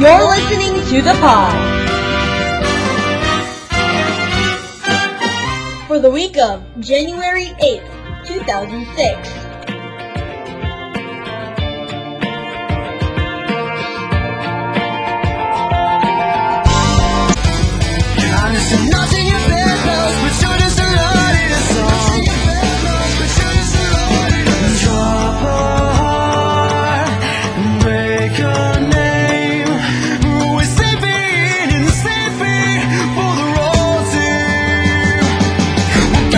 You're listening to the pod. For the week of January 8th, 2006.